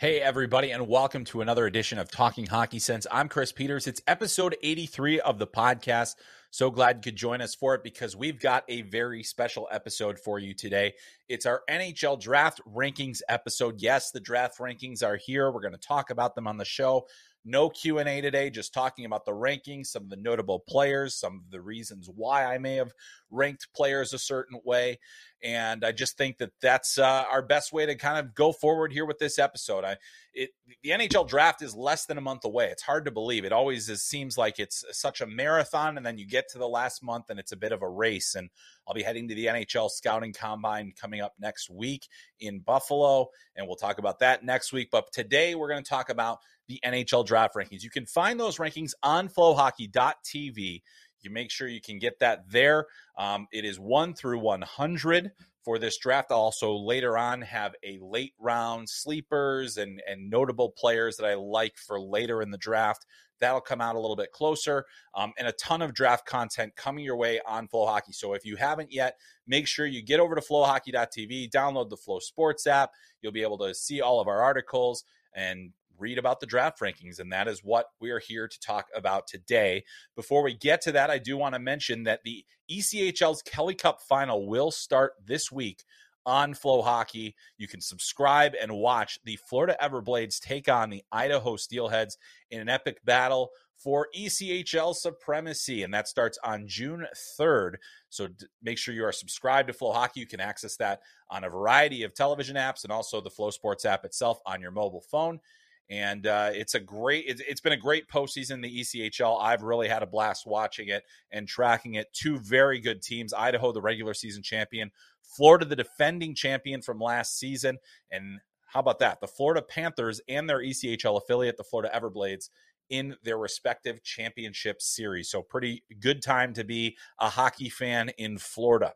Hey, everybody, and welcome to another edition of Talking Hockey Sense. I'm Chris Peters. It's episode 83 of the podcast. So glad you could join us for it because we've got a very special episode for you today. It's our NHL draft rankings episode. Yes, the draft rankings are here. We're going to talk about them on the show. No Q&A today, just talking about the rankings, some of the notable players, some of the reasons why I may have ranked players a certain way. And I just think that that's uh, our best way to kind of go forward here with this episode. I, it, the NHL draft is less than a month away. It's hard to believe. It always is, seems like it's such a marathon, and then you get to the last month and it's a bit of a race. And I'll be heading to the NHL scouting combine coming up next week in Buffalo, and we'll talk about that next week. But today we're going to talk about the NHL draft rankings. You can find those rankings on flohockey.tv. You make sure you can get that there. Um, it is one through 100 for this draft. I'll also later on have a late round sleepers and, and notable players that I like for later in the draft. That'll come out a little bit closer, um, and a ton of draft content coming your way on FloHockey. So if you haven't yet, make sure you get over to flohockey.tv, download the FloSports app. You'll be able to see all of our articles and read about the draft rankings. And that is what we are here to talk about today. Before we get to that, I do want to mention that the ECHL's Kelly Cup final will start this week on FloHockey. You can subscribe and watch the Florida Everblades take on the Idaho Steelheads in an epic battle for ECHL supremacy. And that starts on June 3rd. So d- make sure you are subscribed to FloHockey. You can access that on a variety of television apps and also the FloSports app itself on your mobile phone and uh, it's a great it's, it's been a great postseason the echl i've really had a blast watching it and tracking it. Two very good teams idaho the regular season champion florida the defending champion from last season and how about that? The florida panthers and their echl affiliate the florida everblades in their respective championship series. So pretty good time to be a hockey fan in florida.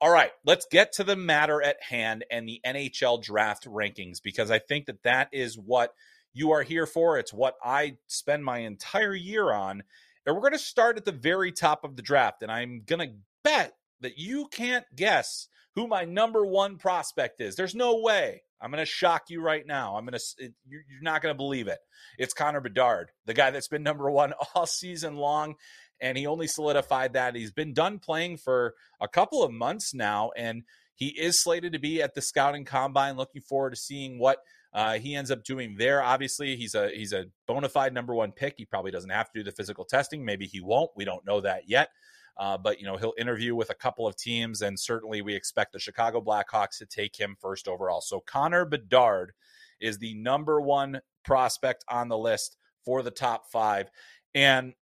All right, let's get to the matter at hand and the NHL draft rankings because I think that that is what you are here for. It's what I spend my entire year on. And we're going to start at the very top of the draft. And I'm going to bet that you can't guess who my number one prospect is. There's no way. I'm going to shock you right now. I'm going to, you're not going to believe it. It's Connor Bedard, the guy that's been number one all season long. And he only solidified that. He's been done playing for a couple of months now. And he is slated to be at the scouting combine. Looking forward to seeing what uh, he ends up doing there. Obviously, he's a he's a bona fide number one pick. He probably doesn't have to do the physical testing. Maybe he won't. We don't know that yet. Uh, but you know he'll interview with a couple of teams, and certainly we expect the Chicago Blackhawks to take him first overall. So Connor Bedard is the number one prospect on the list for the top five, and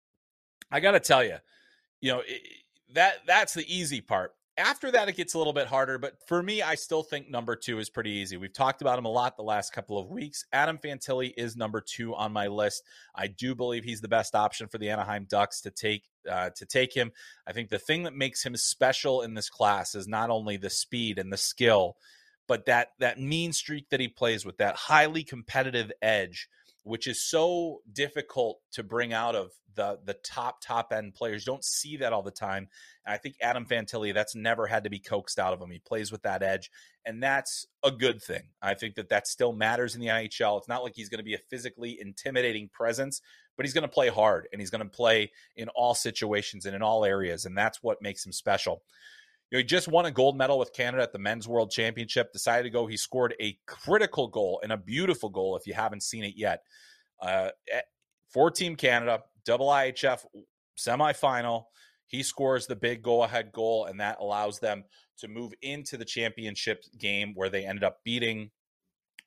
I got to tell you, you know it, that that's the easy part after that, it gets a little bit harder. But for me, I still think number two is pretty easy. We've talked about him a lot the last couple of weeks. Adam Fantilli is number two on my list. I do believe he's the best option for the Anaheim Ducks to take uh, to take him. I think the thing that makes him special in this class is not only the speed and the skill, but that that mean streak that he plays with, that highly competitive edge which is so difficult to bring out of the the top top end players. You don't see that all the time. And I think Adam Fantilli, that's never had to be coaxed out of him. He plays with that edge, and that's a good thing. I think that that still matters in the NHL. It's not like he's going to be a physically intimidating presence, but he's going to play hard and he's going to play in all situations and in all areas, and that's what makes him special. You know, he just won a gold medal with Canada at the Men's World Championship. Decided to go. He scored a critical goal and a beautiful goal. If you haven't seen it yet, uh, for Team Canada, double IHF semifinal. He scores the big go-ahead goal, and that allows them to move into the championship game where they ended up beating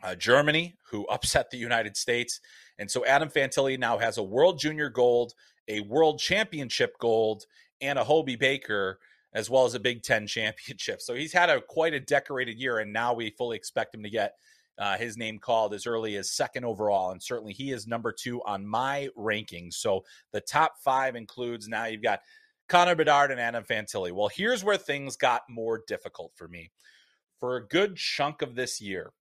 uh, Germany, who upset the United States. And so Adam Fantilli now has a World Junior Gold, a World Championship Gold, and a Hobey Baker as well as a Big Ten championship. So he's had a quite a decorated year, and now we fully expect him to get uh, his name called as early as second overall, and certainly he is number two on my rankings. So the top five includes now you've got Connor Bedard and Adam Fantilli. Well, here's where things got more difficult for me. For a good chunk of this year,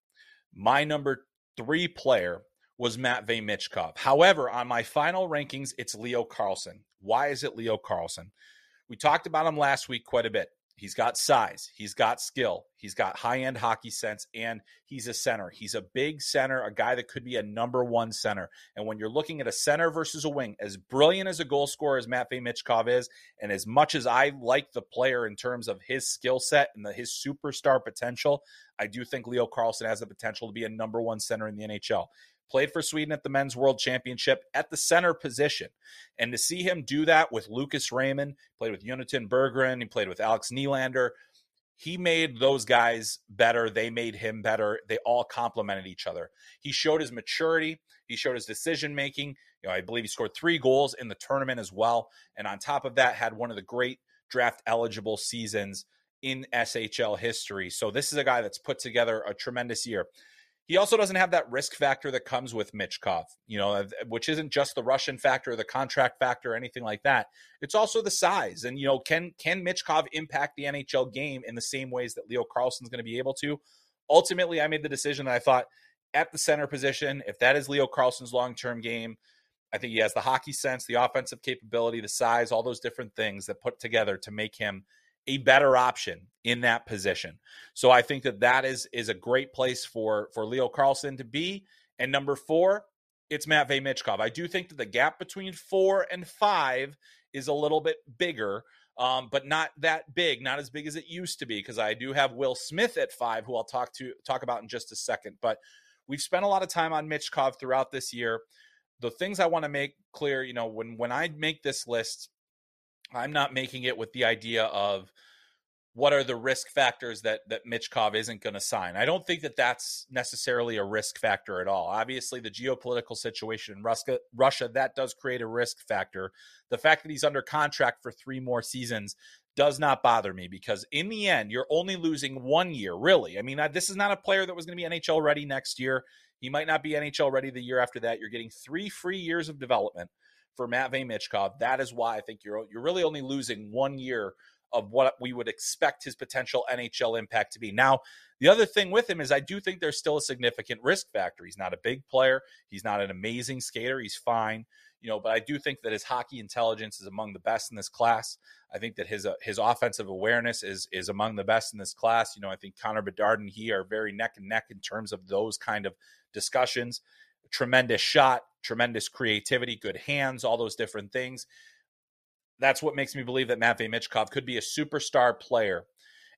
my number three player was Matvey Michkov. However, on my final rankings, it's Leo Carlsson. Why is it Leo Carlsson? We talked about him last week quite a bit. He's got size, he's got skill, he's got high end hockey sense, and he's a center. He's a big center, a guy that could be a number one center. And when you're looking at a center versus a wing, as brilliant as a goal scorer as Matvey Michkov is, and as much as I like the player in terms of his skill set and the, his superstar potential, I do think Leo Carlsson has the potential to be a number one center in the NHL played for Sweden at the Men's World Championship at the center position. And to see him do that with Lucas Raymond, played with Jonatan Berggren, he played with Alex Nylander. He made those guys better. They made him better. They all complemented each other. He showed his maturity. He showed his decision making. You know, I believe he scored three goals in the tournament as well. And on top of that, had one of the great draft eligible seasons in SHL history. So this is a guy that's put together a tremendous year. He also doesn't have that risk factor that comes with Michkov, you know, which isn't just the Russian factor, or the contract factor, or anything like that. It's also the size. And, you know, can can Michkov impact the NHL game in the same ways that Leo Carlsson's going to be able to? Ultimately, I made the decision that I thought at the center position, if that is Leo Carlsson's long term game, I think he has the hockey sense, the offensive capability, the size, all those different things that put together to make him a better option in that position. So I think that that is is a great place for for Leo Carlsson to be. And number four, it's Matvey Michkov. I do think that the gap between four and five is a little bit bigger, um, but not that big, not as big as it used to be. Because I do have Will Smith at five, who I'll talk to talk about in just a second. But we've spent a lot of time on Michkov throughout this year. The things I want to make clear, you know, when when I make this list, I'm not making it with the idea of what are the risk factors that that Michkov isn't going to sign. I don't think that that's necessarily a risk factor at all. Obviously, the geopolitical situation in Russia, Russia that does create a risk factor. The fact that he's under contract for three more seasons does not bother me because in the end, you're only losing one year, really. I mean, this is not a player that was going to be NHL ready next year. He might not be NHL ready the year after that. You're getting three free years of development for Matvey Michkov. That is why I think you're you're really only losing one year of what we would expect his potential NHL impact to be. Now, the other thing with him is I do think there's still a significant risk factor. He's not a big player. He's not an amazing skater. He's fine, you know, but I do think that his hockey intelligence is among the best in this class. I think that his uh, his offensive awareness is is among the best in this class. You know, I think Connor Bedard and he are very neck and neck in terms of those kind of discussions. Tremendous shot, tremendous creativity, good hands, all those different things. That's what makes me believe that Matvey Michkov could be a superstar player.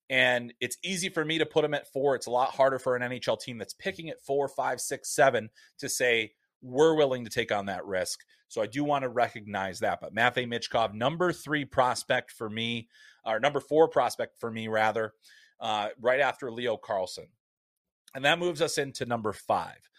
And it's easy for me to put him at four. It's a lot harder for an NHL team that's picking at four, five, six, seven to say, we're willing to take on that risk. So I do want to recognize that. But Matvey Michkov, number three prospect for me, or number four prospect for me, rather, uh, right after Leo Carlsson. And that moves us into number five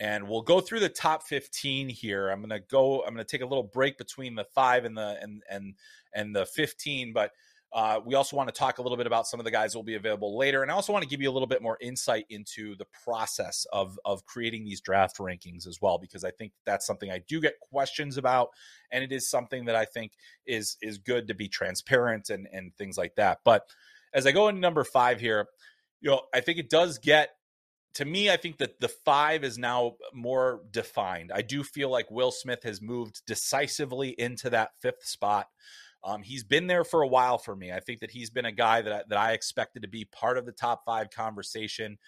and we'll go through the top 15 here. I'm to go i'm to take a little break between the five and the and and and the 15 but uh, we also want to talk a little bit about some of the guys that will be available later and i also want to give you a little bit more insight into the process of of creating these draft rankings as well because i think that's something i do get questions about and it is something that i think is is good to be transparent and and things like that but as i go into number five here you know i think it does get to me, I think that the five is now more defined. I do feel like Will Smith has moved decisively into that fifth spot. Um, he's been there for a while for me. I think that he's been a guy that I, that I expected to be part of the top five conversation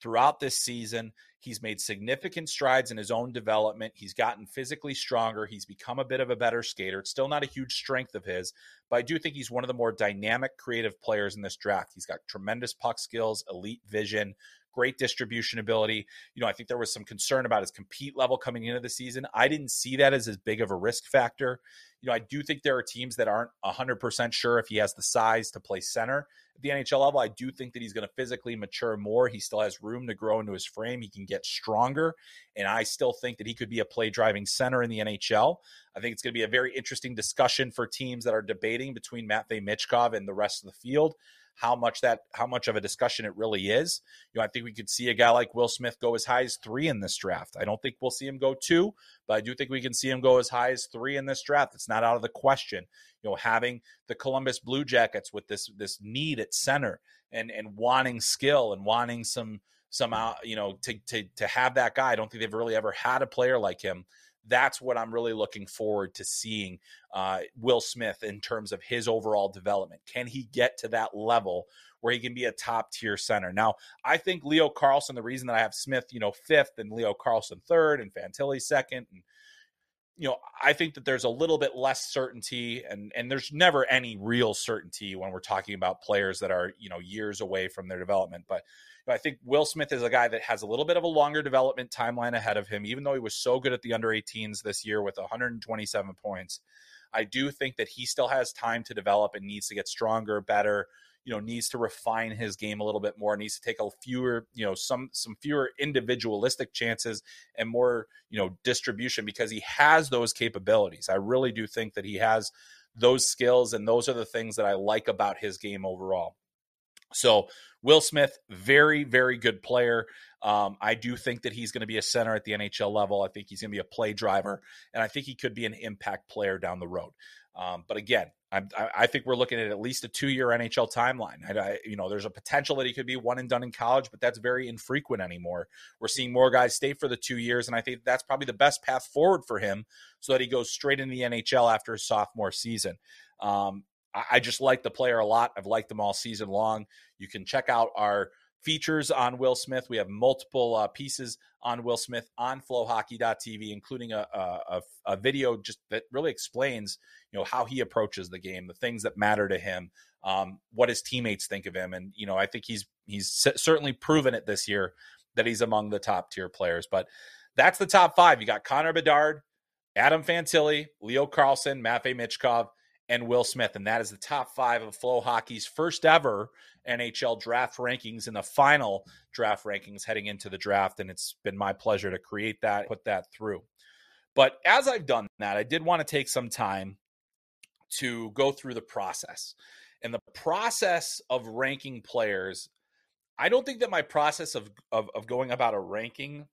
throughout this season. He's made significant strides in his own development. He's gotten physically stronger. He's become a bit of a better skater. It's still not a huge strength of his, but I do think he's one of the more dynamic, creative players in this draft. He's got tremendous puck skills, elite vision, great distribution ability. You know, I think there was some concern about his compete level coming into the season. I didn't see that as as big of a risk factor. You know, I do think there are teams that aren't 100% sure if he has the size to play center at the NHL level. I do think that he's going to physically mature more. He still has room to grow into his frame. He can get stronger. And I still think that he could be a play driving center in the NHL. I think it's going to be a very interesting discussion for teams that are debating between Matvey Michkov and the rest of the field how much that how much of a discussion it really is. You know, I think we could see a guy like Will Smith go as high as three in this draft. I don't think we'll see him go two, but I do think we can see him go as high as three in this draft. It's not out of the question. You know, having the Columbus Blue Jackets with this this need at center and and wanting skill and wanting some some you know to to to have that guy. I don't think they've really ever had a player like him that's what I'm really looking forward to seeing uh, Will Smith in terms of his overall development. Can he get to that level where he can be a top tier center? Now, I think Leo Carlsson, the reason that I have Smith, you know, fifth and Leo Carlsson third and Fantilli second and you know, I think that there's a little bit less certainty and and there's never any real certainty when we're talking about players that are, you know, years away from their development, but I think Will Smith is a guy that has a little bit of a longer development timeline ahead of him, even though he was so good at the under 18s this year with 127 points. I do think that he still has time to develop and needs to get stronger, better, you know, needs to refine his game a little bit more, needs to take a fewer, you know, some some fewer individualistic chances and more, you know, distribution because he has those capabilities. I really do think that he has those skills and those are the things that I like about his game overall. So Will Smith, very, very good player. Um, I do think that he's going to be a center at the NHL level. I think he's going to be a play driver, and I think he could be an impact player down the road. Um, but again, I, I, think we're looking at at least a two-year NHL timeline. I, I, you know, there's a potential that he could be one and done in college, but that's very infrequent anymore. We're seeing more guys stay for the two years, and I think that's probably the best path forward for him, so that he goes straight into the NHL after his sophomore season. Um, I just like the player a lot. I've liked them all season long. You can check out our features on Will Smith. We have multiple uh, pieces on Will Smith on flohockey.tv, including a, a, a, video just that really explains, you know, how he approaches the game, the things that matter to him, um, what his teammates think of him, and you know, I think he's he's certainly proven it this year that he's among the top tier players. But that's the top five. You got Connor Bedard, Adam Fantilli, Leo Carlsson, Matvey Michkov and Will Smith. And that is the top five of FloHockey's first ever NHL draft rankings and the final draft rankings heading into the draft. And it's been my pleasure to create that, put that through. But as I've done that, I did want to take some time to go through the process. And the process of ranking players, I don't think that my process of, of, of going about a ranking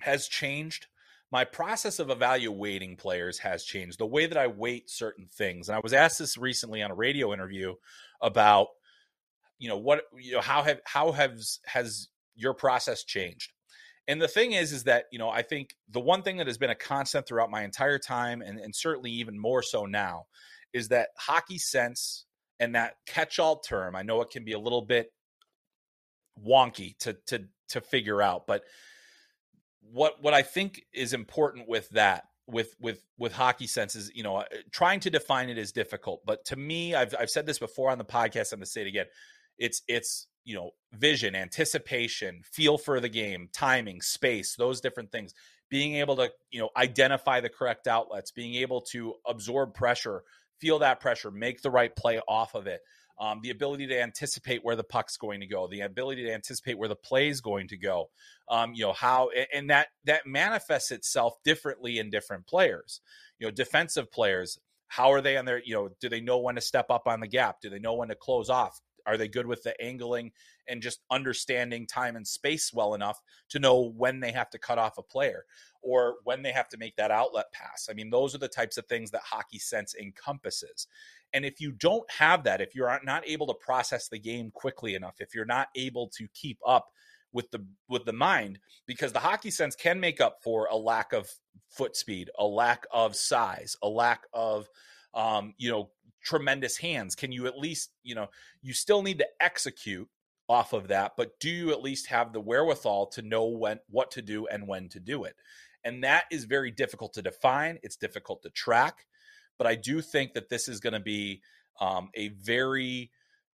has changed my process of evaluating players has changed. The way that I weight certain things, and I was asked this recently on a radio interview about, you know, what you know, how have how has has your process changed? And the thing is, is that you know, I think the one thing that has been a constant throughout my entire time, and, and certainly even more so now, is that hockey sense and that catch-all term. I know it can be a little bit wonky to to to figure out, but what what I think is important with that with with with hockey sense is you know uh, trying to define it is difficult but to me I've I've said this before on the podcast I'm going to say it again it's it's you know vision anticipation feel for the game timing space those different things. Being able to you know identify the correct outlets being able to absorb pressure feel that pressure make the right play off of it um, the ability to anticipate where the puck's going to go, the ability to anticipate where the play is going to go. Um, you know how, and that that manifests itself differently in different players. You know, defensive players, how are they on their? You know, do they know when to step up on the gap? Do they know when to close off? Are they good with the angling and just understanding time and space well enough to know when they have to cut off a player or when they have to make that outlet pass? I mean, those are the types of things that hockey sense encompasses. And if you don't have that, if you're not able to process the game quickly enough, if you're not able to keep up with the with the mind, because the hockey sense can make up for a lack of foot speed, a lack of size, a lack of um, you know tremendous hands. Can you at least you know you still need to execute off of that, but do you at least have the wherewithal to know when what to do and when to do it? And that is very difficult to define. It's difficult to track. But I do think that this is going to be um, a very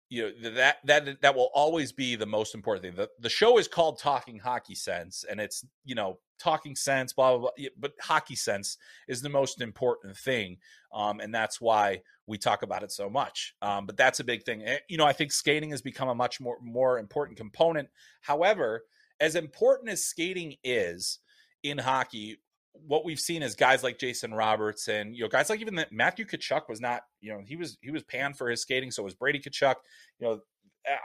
you know that that that will always be the most important thing. The the show is called Talking Hockey Sense, and it's you know talking sense, blah blah blah. But hockey sense is the most important thing, um, and that's why we talk about it so much. Um, but that's a big thing. Eh, you know, I think skating has become a much more more important component. However, as important as skating is in hockey, what we've seen is guys like Jason Roberts and you know guys like even that Matthew Tkachuk was not you know he was he was panned for his skating so was Brady Tkachuk you know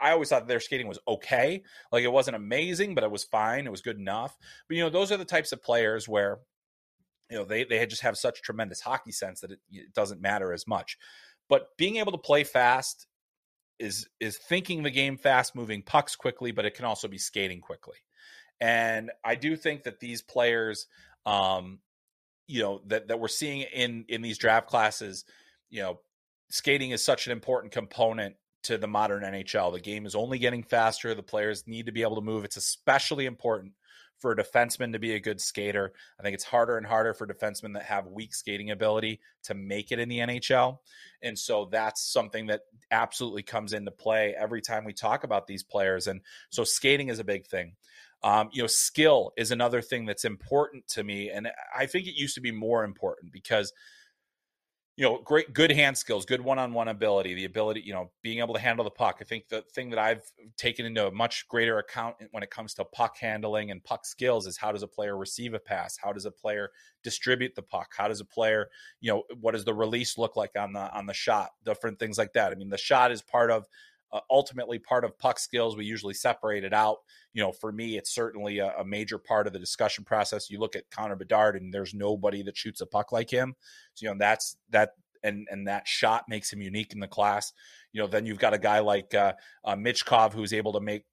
I always thought their skating was okay. Like it wasn't amazing but it was fine. It was good enough. But you know those are the types of players where you know they they just have such tremendous hockey sense that it, it doesn't matter as much. But being able to play fast is is thinking the game fast moving pucks quickly but it can also be skating quickly and I do think that these players um, you know that that we're seeing in in these draft classes, you know, skating is such an important component to the modern NHL. The game is only getting faster. The players need to be able to move. It's especially important for a defenseman to be a good skater. I think it's harder and harder for defensemen that have weak skating ability to make it in the NHL. And so that's something that absolutely comes into play every time we talk about these players. And so skating is a big thing. Um, you know, skill is another thing that's important to me. And I think it used to be more important because you know, great, good hand skills, good one-on-one ability, the ability, you know, being able to handle the puck. I think the thing that I've taken into a much greater account when it comes to puck handling and puck skills is how does a player receive a pass? How does a player distribute the puck? How does a player, you know, what does the release look like on the on the shot? Different things like that. I mean, the shot is part of uh, ultimately part of puck skills. We usually separate it out. You know, for me, it's certainly a, a, major part of the discussion process. You look at Connor Bedard, and there's nobody that shoots a puck like him. So you know, that's that. And, and that shot makes him unique in the class. You know, then you've got a guy like uh, uh, Michkov who's able to make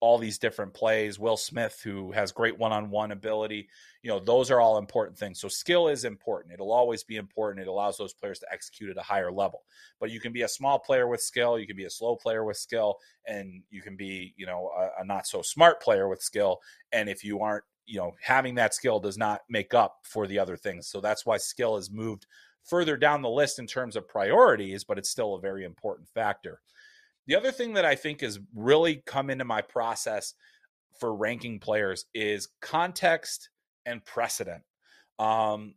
all these different plays. Will Smith, who has great one on one ability, you know, those are all important things. So skill is important. It'll always be important. It allows those players to execute at a higher level. But you can be a small player with skill, you can be a slow player with skill, and you can be, you know, a, a not so smart player with skill. And if you aren't, you know, having that skill does not make up for the other things. So that's why skill is moved further down the list in terms of priorities, but it's still a very important factor. The other thing that I think has really come into my process for ranking players is context and precedent. Um,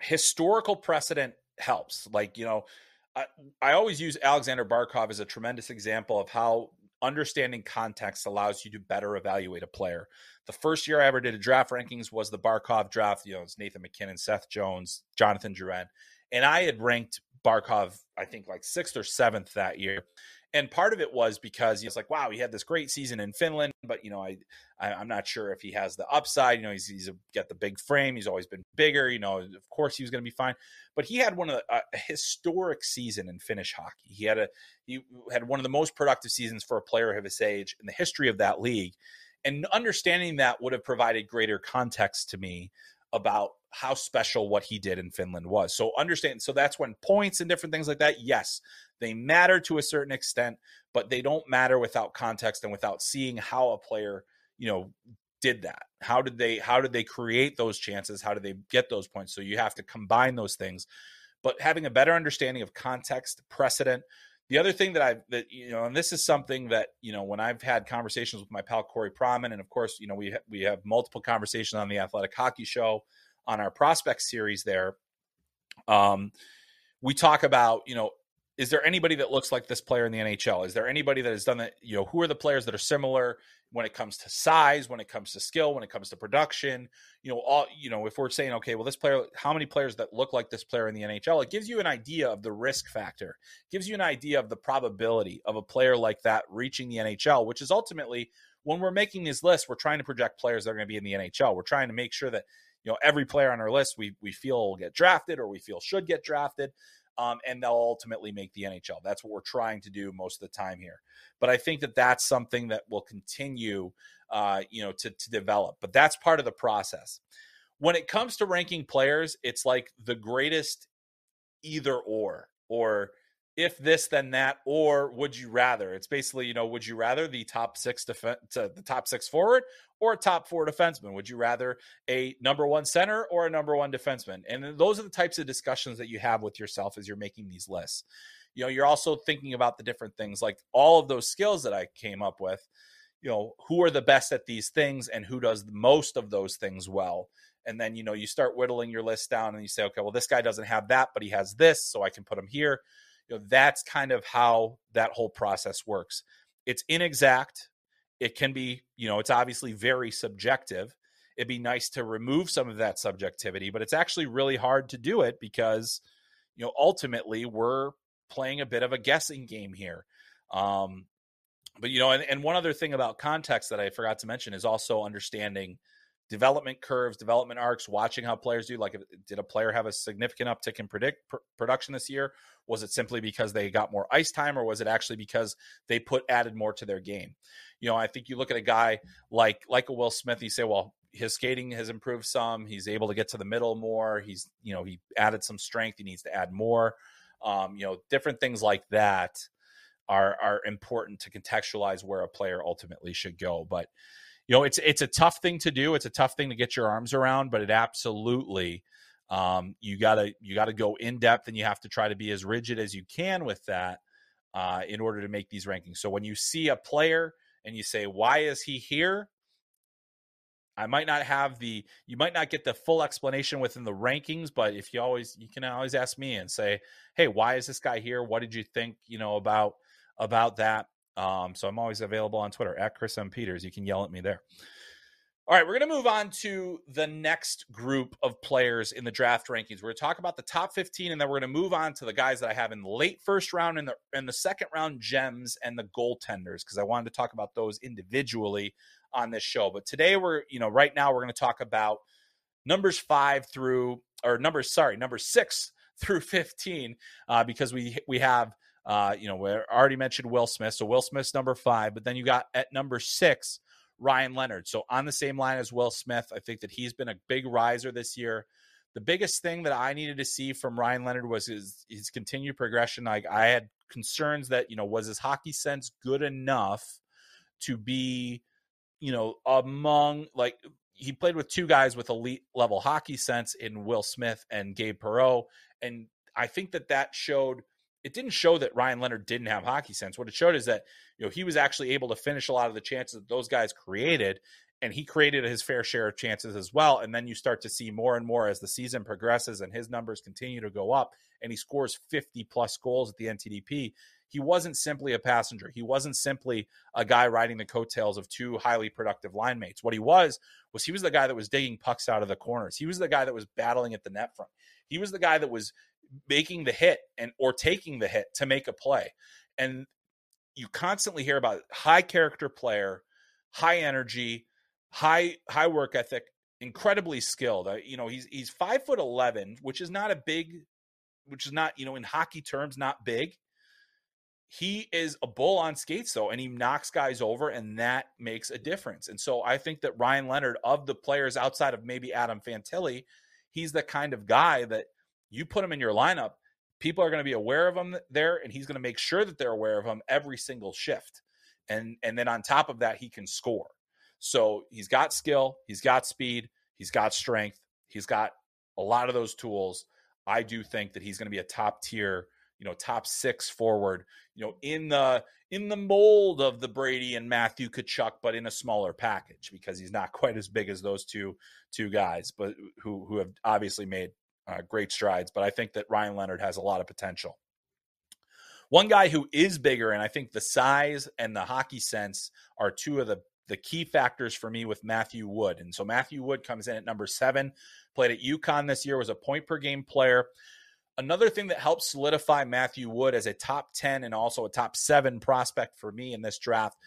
historical precedent helps. Like, you know, I, I always use Alexander Barkov as a tremendous example of how understanding context allows you to better evaluate a player. The first year I ever did a draft rankings was the Barkov draft. You know, it's Nathan MacKinnon, Seth Jones, Jonathan Drouin. And I had ranked Barkov, I think like sixth or seventh that year and part of it was because he's like, wow, he had this great season in Finland, but you know, I, I am not sure if he has the upside. You know, he's he's a, got the big frame. He's always been bigger. You know, of course he was going to be fine, but he had one of the, a historic season in Finnish hockey. He had a he had one of the most productive seasons for a player of his age in the history of that league, and understanding that would have provided greater context to me about how special what he did in Finland was. So understand so that's when points and different things like that, yes, they matter to a certain extent, but they don't matter without context and without seeing how a player, you know, did that. How did they how did they create those chances? How did they get those points? So you have to combine those things. But having a better understanding of context, precedent, the other thing that I've that you know, and this is something that you know, when I've had conversations with my pal Corey Pronman, and of course, you know, we ha- we have multiple conversations on the Athletic Hockey Show on our prospect series there. Um, we talk about you know is there anybody that looks like this player in the NHL? Is there anybody that has done that? You know, who are the players that are similar when it comes to size, when it comes to skill, when it comes to production? You know, all you know, if we're saying, okay, well, this player, how many players that look like this player in the NHL? It gives you an idea of the risk factor, it gives you an idea of the probability of a player like that reaching the NHL, which is ultimately when we're making these lists, we're trying to project players that are going to be in the NHL. We're trying to make sure that you know every player on our list we we feel will get drafted or we feel should get drafted um, and they'll ultimately make the NHL. That's what we're trying to do most of the time here. But I think that that's something that will continue, uh, you know, to, to develop. But that's part of the process. When it comes to ranking players, it's like the greatest either or, or if this then that or would you rather? It's basically you know would you rather the top six defense to the top six forward or a top four defenseman? Would you rather a number one center or a number one defenseman? And those are the types of discussions that you have with yourself as you're making these lists. You know you're also thinking about the different things like all of those skills that i came up with you know who are the best at these things and who does most of those things well? And then you know you start whittling your list down and you say okay well this guy doesn't have that but he has this so i can put him here you know that's kind of how that whole process works. It's inexact. It can be you know it's obviously very subjective. It'd be nice to remove some of that subjectivity but it's actually really hard to do it because you know ultimately we're playing a bit of a guessing game here. Um but you know and, and one other thing about context that i forgot to mention is also understanding development curves, development arcs, watching how players do. Like, did a player have a significant uptick in predict pr- production this year? Was it simply because they got more ice time, or was it actually because they put added more to their game? You know, I think you look at a guy like like a Will Smith. You say, well, his skating has improved some. He's able to get to the middle more. He's you know he added some strength. He needs to add more. Um, you know, different things like that are are important to contextualize where a player ultimately should go. But you know, it's it's a tough thing to do. It's a tough thing to get your arms around, but it absolutely um, you gotta you gotta go in depth and you have to try to be as rigid as you can with that uh, in order to make these rankings. So when you see a player and you say, "Why is he here?" I might not have the you might not get the full explanation within the rankings, but if you always you can always ask me and say, "Hey, why is this guy here? What did you think, you know, about about that?" Um, so I'm always available on Twitter at Chris M. Peters. You can yell at me there. All right, we're going to move on to the next group of players in the draft rankings. We're going to talk about the top 15, and then we're going to move on to the guys that I have in the late first round and the in the second round gems and the goaltenders because I wanted to talk about those individually on this show. But today we're, you know, right now we're going to talk about numbers five through or numbers, sorry, number six through 15, uh, because we we have uh, you know, we already mentioned Will Smith. So Will Smith's number five, but then you got at number six Ryan Leonard. So on the same line as Will Smith, I think that he's been a big riser this year. The biggest thing that I needed to see from Ryan Leonard was his his continued progression. Like I had concerns that, you know, was his hockey sense good enough to be, you know, among like he played with two guys with elite level hockey sense in Will Smith and Gabe Perreault. And I think that that showed it didn't show that Ryan Leonard didn't have hockey sense. What it showed is that you know he was actually able to finish a lot of the chances that those guys created, and he created his fair share of chances as well. And then you start to see more and more as the season progresses and his numbers continue to go up, and he scores 50 plus goals at the NTDP. He wasn't simply a passenger. He wasn't simply a guy riding the coattails of two highly productive line mates. What he was was he was the guy that was digging pucks out of the corners. He was the guy that was battling at the net front. He was the guy that was making the hit and or taking the hit to make a play. And you constantly hear about high character player, high energy, high high work ethic, incredibly skilled. Uh, you know, he's he's five foot eleven, which is not a big, which is not you know in hockey terms not big. He is a bull on skates though, and he knocks guys over, and that makes a difference. And so I think that Ryan Leonard, of the players outside of maybe Adam Fantilli, he's the kind of guy that you put him in your lineup, people are going to be aware of him there, and he's going to make sure that they're aware of him every single shift. And and then on top of that, he can score. So he's got skill, he's got speed, he's got strength, he's got a lot of those tools. I do think that he's going to be a top tier, you know, top six forward, you know, in the in the mold of the Brady and Matthew Tkachuk, but in a smaller package because he's not quite as big as those two two guys, but who who have obviously made uh, great strides. But I think that Ryan Leonard has a lot of potential. One guy who is bigger, and I think the size and the hockey sense are two of the the key factors for me with Matthew Wood. And so Matthew Wood comes in at number seven, played at UConn this year, was a point per game player. Another thing that helps solidify Matthew Wood as a top 10 and also a top seven prospect for me in this draft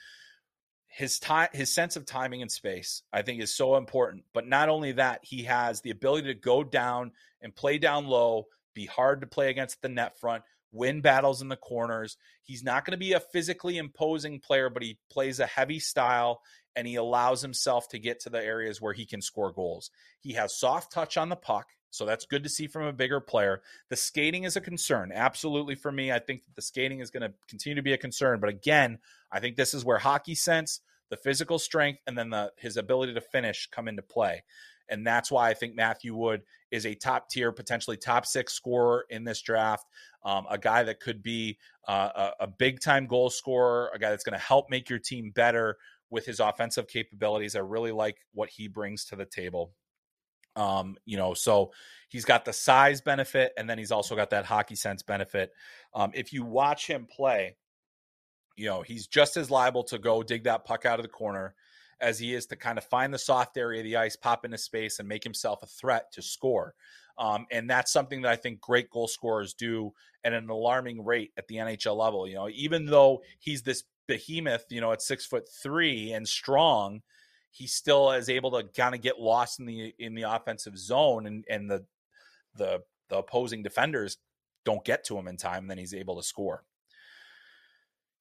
his time his sense of timing and space i think is so important but not only that he has the ability to go down and play down low be hard to play against the net front win battles in the corners he's not going to be a physically imposing player but he plays a heavy style and he allows himself to get to the areas where he can score goals he has soft touch on the puck so that's good to see from a bigger player. The skating is a concern, absolutely for me. I think that the skating is going to continue to be a concern. But again, I think this is where hockey sense, the physical strength, and then the his ability to finish come into play. And that's why I think Matthew Wood is a top tier, potentially top six scorer in this draft. Um, a guy that could be uh, a, a big time goal scorer, a guy that's going to help make your team better with his offensive capabilities. I really like what he brings to the table. Um, you know, so he's got the size benefit, and then he's also got that hockey sense benefit. Um, if you watch him play, you know, he's just as liable to go dig that puck out of the corner as he is to kind of find the soft area of the ice, pop into space, and make himself a threat to score. Um, and that's something that I think great goal scorers do at an alarming rate at the NHL level. You know, even though he's this behemoth, you know, at six foot three and strong, he still is able to kind of get lost in the in the offensive zone and and the the the opposing defenders don't get to him in time and then he's able to score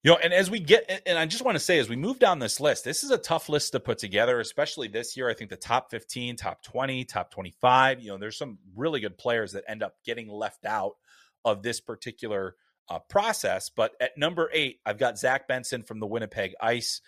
You know, and as we get, and I just want to say, as we move down this list, this is a tough list to put together, especially this year. I think the top 15, top 20, top 25, you know, there's some really good players that end up getting left out of this particular uh, process. But at number eight, I've got Zach Benson from the Winnipeg Ice.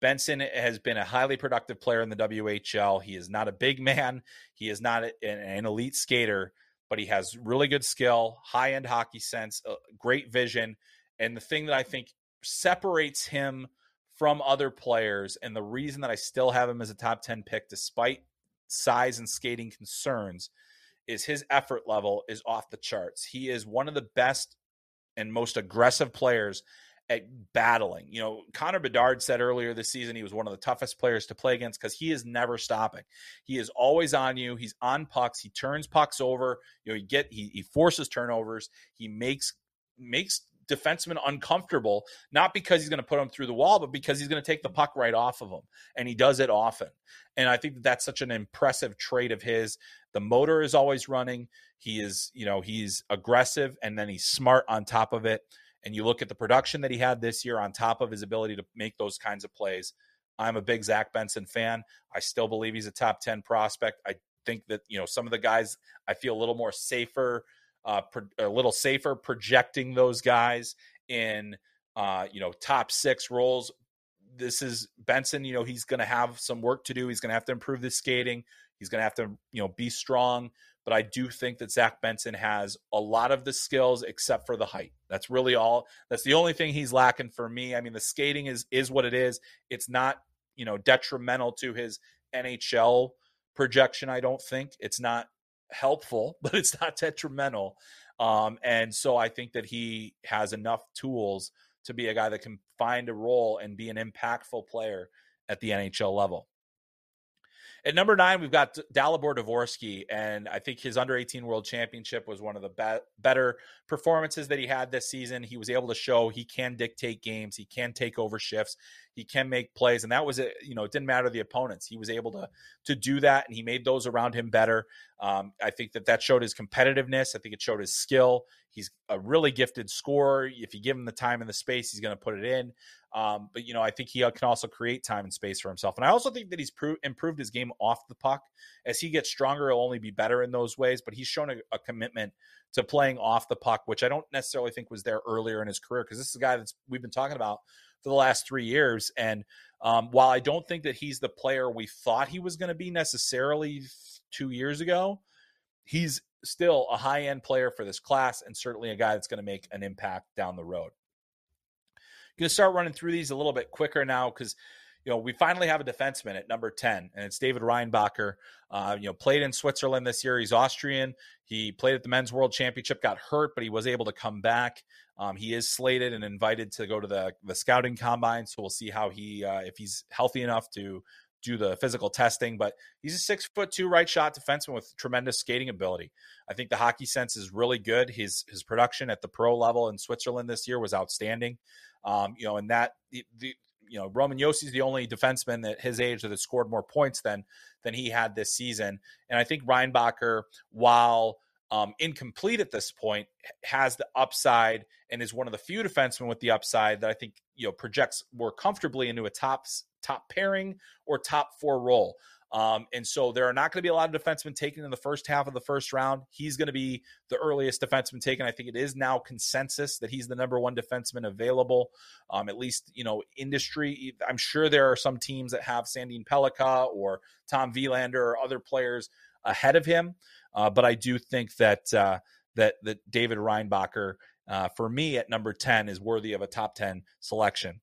Benson has been a highly productive player in the WHL. He is not a big man, he is not an, elite skater, but he has really good skill, high end hockey sense, uh, great vision. And the thing that I think separates him from other players, and the reason that I still have him as a top 10 pick, despite size and skating concerns, is his effort level is off the charts. He is one of the best and most aggressive players at battling. You know, Connor Bedard said earlier this season he was one of the toughest players to play against because he is never stopping. He is always on you. He's on pucks. He turns pucks over. You know, he get he, he forces turnovers. He makes makes defenseman uncomfortable, not because he's going to put him through the wall, but because he's going to take the puck right off of him. And he does it often. And I think that that's such an impressive trait of his. The motor is always running. He is, you know, he's aggressive and then he's smart on top of it. And you look at the production that he had this year on top of his ability to make those kinds of plays. I'm a big Zach Benson fan. I still believe he's a top 10 prospect. I think that, you know, some of the guys I feel a little more safer uh, pro- a little safer projecting those guys in uh, you know top six roles. This is Benson. You know he's going to have some work to do. He's going to have to improve the skating. He's going to have to you know be strong. But I do think that Zach Benson has a lot of the skills except for the height. That's really all. That's the only thing he's lacking for me. I mean, the skating is is what it is. It's not you know detrimental to his NHL projection. I don't think it's not helpful, but it's not detrimental. Um, and so I think that he has enough tools to be a guy that can find a role and be an impactful player at the NHL level. At number nine, we've got Dalibor Dvorsky, and I think his under 18 World Championship was one of the be- better performances that he had this season. He was able to show he can dictate games, he can take over shifts, he can make plays, and that was it. You know, it didn't matter the opponents; he was able to to do that, and he made those around him better. Um, I think that that showed his competitiveness. I think it showed his skill. He's a really gifted scorer. If you give him the time and the space, he's going to put it in. Um, but you know, I think he uh, can also create time and space for himself. And I also think that he's pro- improved his game off the puck. As he gets stronger, he'll only be better in those ways. But he's shown a, a commitment to playing off the puck, which I don't necessarily think was there earlier in his career. Because this is a guy that's we've been talking about for the last three years. And um, while I don't think that he's the player we thought he was going to be necessarily two years ago, he's still a high end player for this class and certainly a guy that's going to make an impact down the road going to start running through these a little bit quicker now because you know, we finally have a defenseman at number 10, and it's David Reinbacher. Uh, you know, played in Switzerland this year. He's Austrian. He played at the Men's World Championship, got hurt, but he was able to come back. Um, he is slated and invited to go to the, the scouting combine. So we'll see how he, uh, if he's healthy enough to do the physical testing. But he's a six foot two right shot defenseman with tremendous skating ability. I think the hockey sense is really good. His, his production at the pro level in Switzerland this year was outstanding. Um, you know, and that the, the you know Roman Josi's the only defenseman at his age that has scored more points than than he had this season. And I think Reinbacher, while um, incomplete at this point, has the upside and is one of the few defensemen with the upside that I think you know projects more comfortably into a top top pairing or top four role. Um, and so there are not going to be a lot of defensemen taken in the first half of the first round. He's going to be the earliest defenseman taken. I think it is now consensus that he's the number one defenseman available. Um, at least, you know, industry. I'm sure there are some teams that have Sandin Pellikka or Tom Willander or other players ahead of him. Uh, but I do think that uh, that that David Reinbacher, uh, for me at number 10, is worthy of a top 10 selection.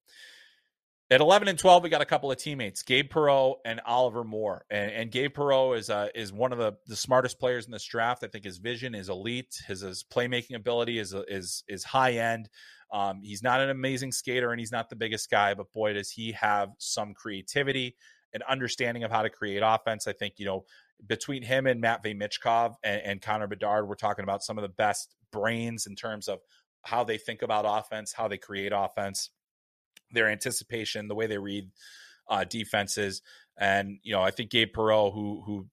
At 11 and 12, we got a couple of teammates, Gabe Perreault and Oliver Moore. And, and Gabe Perreault is uh, is one of the, the smartest players in this draft. I think his vision is elite. His, his playmaking ability is is is high end. Um, he's not an amazing skater and he's not the biggest guy, but boy, does he have some creativity and understanding of how to create offense. I think, you know, between him and Matvey Michkov and, and Connor Bedard, we're talking about some of the best brains in terms of how they think about offense, how they create offense their anticipation, the way they read uh, defenses, and you know, I think Gabe Perreault, who who,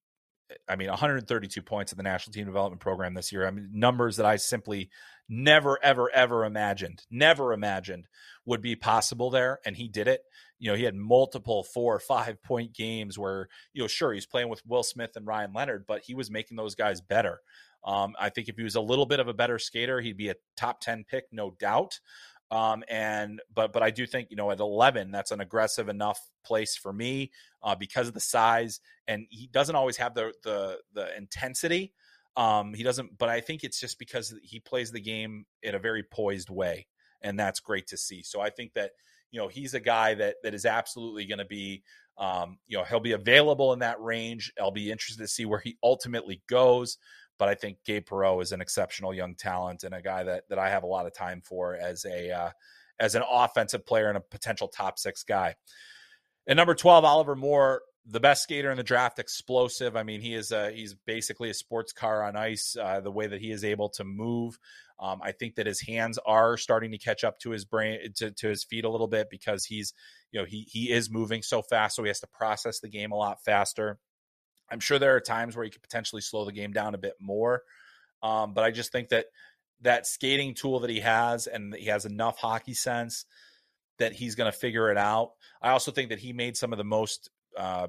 I mean, 132 points in the national team development program this year. I mean, numbers that I simply never, ever, ever imagined, never imagined would be possible there. And he did it. You know, he had multiple four or five point games where, you know, sure, he's playing with Will Smith and Ryan Leonard, but he was making those guys better. Um, I think if he was a little bit of a better skater, he'd be a top 10 pick, no doubt. Um, and but but I do think you know at 11 that's an aggressive enough place for me uh, because of the size and he doesn't always have the the the intensity. Um, he doesn't, but I think it's just because he plays the game in a very poised way, and that's great to see. So I think that you know he's a guy that that is absolutely going to be um, you know he'll be available in that range. I'll be interested to see where he ultimately goes. But I think Gabe Perreault is an exceptional young talent and a guy that that I have a lot of time for as a uh, as an offensive player and a potential top six guy. And number twelve, Oliver Moore, the best skater in the draft, explosive. I mean, he is a, he's basically a sports car on ice. Uh, the way that he is able to move, um, I think that his hands are starting to catch up to his brain to, to his feet a little bit because he's you know he he is moving so fast, so he has to process the game a lot faster. I'm sure there are times where he could potentially slow the game down a bit more. Um, but I just think that that skating tool that he has and he has enough hockey sense that he's going to figure it out. I also think that he made some of the most uh,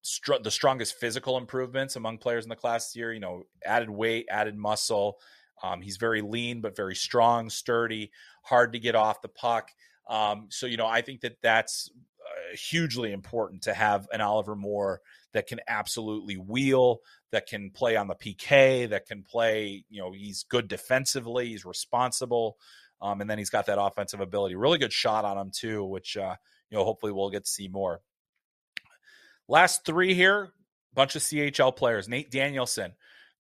str- the strongest physical improvements among players in the class this year. You know, added weight, added muscle. Um, he's very lean but very strong, sturdy, hard to get off the puck. Um, so you know, I think that that's hugely important to have an Oliver Moore that can absolutely wheel, that can play on the PK, that can play, you know, he's good defensively, he's responsible. Um, and then he's got that offensive ability. Really good shot on him, too, which, uh, you know, hopefully we'll get to see more. Last three here, bunch of CHL players. Nate Danielson,